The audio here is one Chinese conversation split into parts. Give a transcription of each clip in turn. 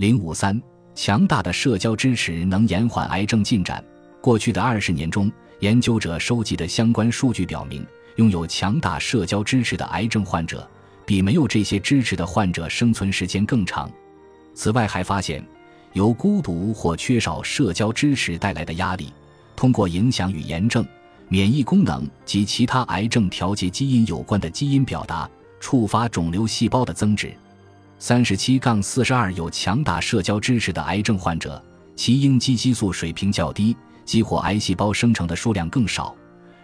零五三，强大的社交支持能延缓癌症进展。过去的二十年中，研究者收集的相关数据表明，拥有强大社交支持的癌症患者，比没有这些支持的患者生存时间更长。此外，还发现，由孤独或缺少社交支持带来的压力，通过影响与炎症、免疫功能及其他癌症调节基因有关的基因表达，触发肿瘤细胞的增殖。三十七杠四十二有强大社交支持的癌症患者，其应激激素水平较低，激活癌细胞生成的数量更少。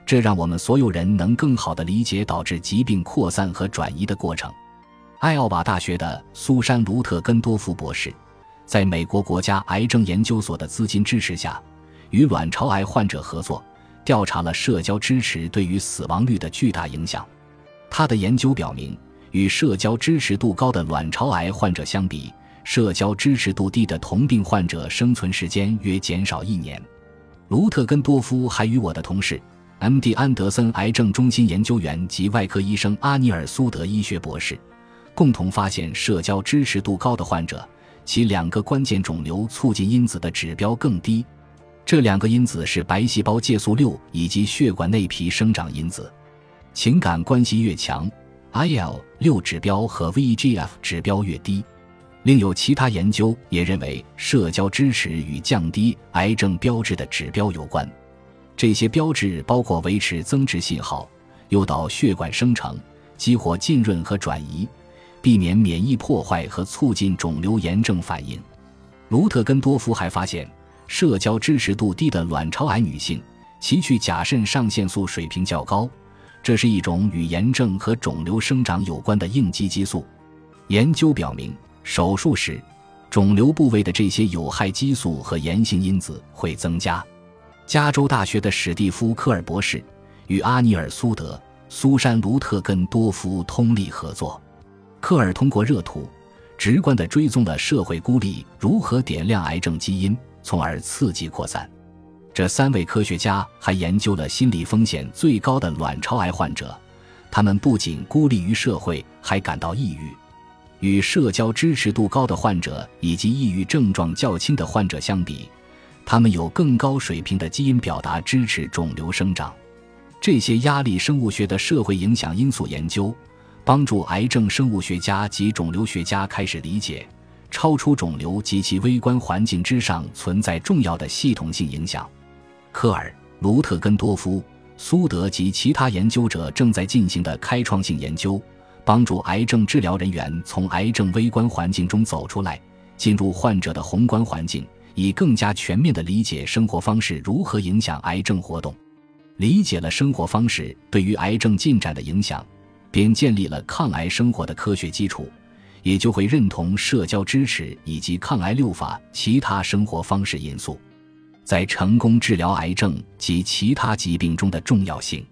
这让我们所有人能更好地理解导致疾病扩散和转移的过程。艾奥瓦大学的苏珊·卢特根多夫博士，在美国国家癌症研究所的资金支持下，与卵巢癌患者合作，调查了社交支持对于死亡率的巨大影响。他的研究表明，与社交支持度高的卵巢癌患者相比，社交支持度低的同病患者生存时间约减少一年。卢特根多夫还与我的同事、M.D. 安德森癌症中心研究员及外科医生阿尼尔苏德医学博士。共同发现，社交支持度高的患者，其两个关键肿瘤促进因子的指标更低。这两个因子是白细胞介素六以及血管内皮生长因子。情感关系越强，IL 六指标和 VGF 指标越低。另有其他研究也认为，社交支持与降低癌症标志的指标有关。这些标志包括维持增殖信号、诱导血管生成、激活浸润和转移。避免免疫破坏和促进肿瘤炎症反应。卢特根多夫还发现，社交支持度低的卵巢癌女性，其去甲肾上腺素水平较高，这是一种与炎症和肿瘤生长有关的应激激素。研究表明，手术时，肿瘤部位的这些有害激素和炎性因子会增加。加州大学的史蒂夫·科尔博士与阿尼尔·苏德、苏珊·卢特根多夫通力合作。科尔通过热图，直观地追踪了社会孤立如何点亮癌症基因，从而刺激扩散。这三位科学家还研究了心理风险最高的卵巢癌患者，他们不仅孤立于社会，还感到抑郁。与社交支持度高的患者以及抑郁症状较轻的患者相比，他们有更高水平的基因表达支持肿瘤生长。这些压力生物学的社会影响因素研究。帮助癌症生物学家及肿瘤学家开始理解，超出肿瘤及其微观环境之上存在重要的系统性影响。科尔、卢特根多夫、苏德及其他研究者正在进行的开创性研究，帮助癌症治疗人员从癌症微观环境中走出来，进入患者的宏观环境，以更加全面地理解生活方式如何影响癌症活动。理解了生活方式对于癌症进展的影响。便建立了抗癌生活的科学基础，也就会认同社交支持以及抗癌六法其他生活方式因素在成功治疗癌症及其他疾病中的重要性。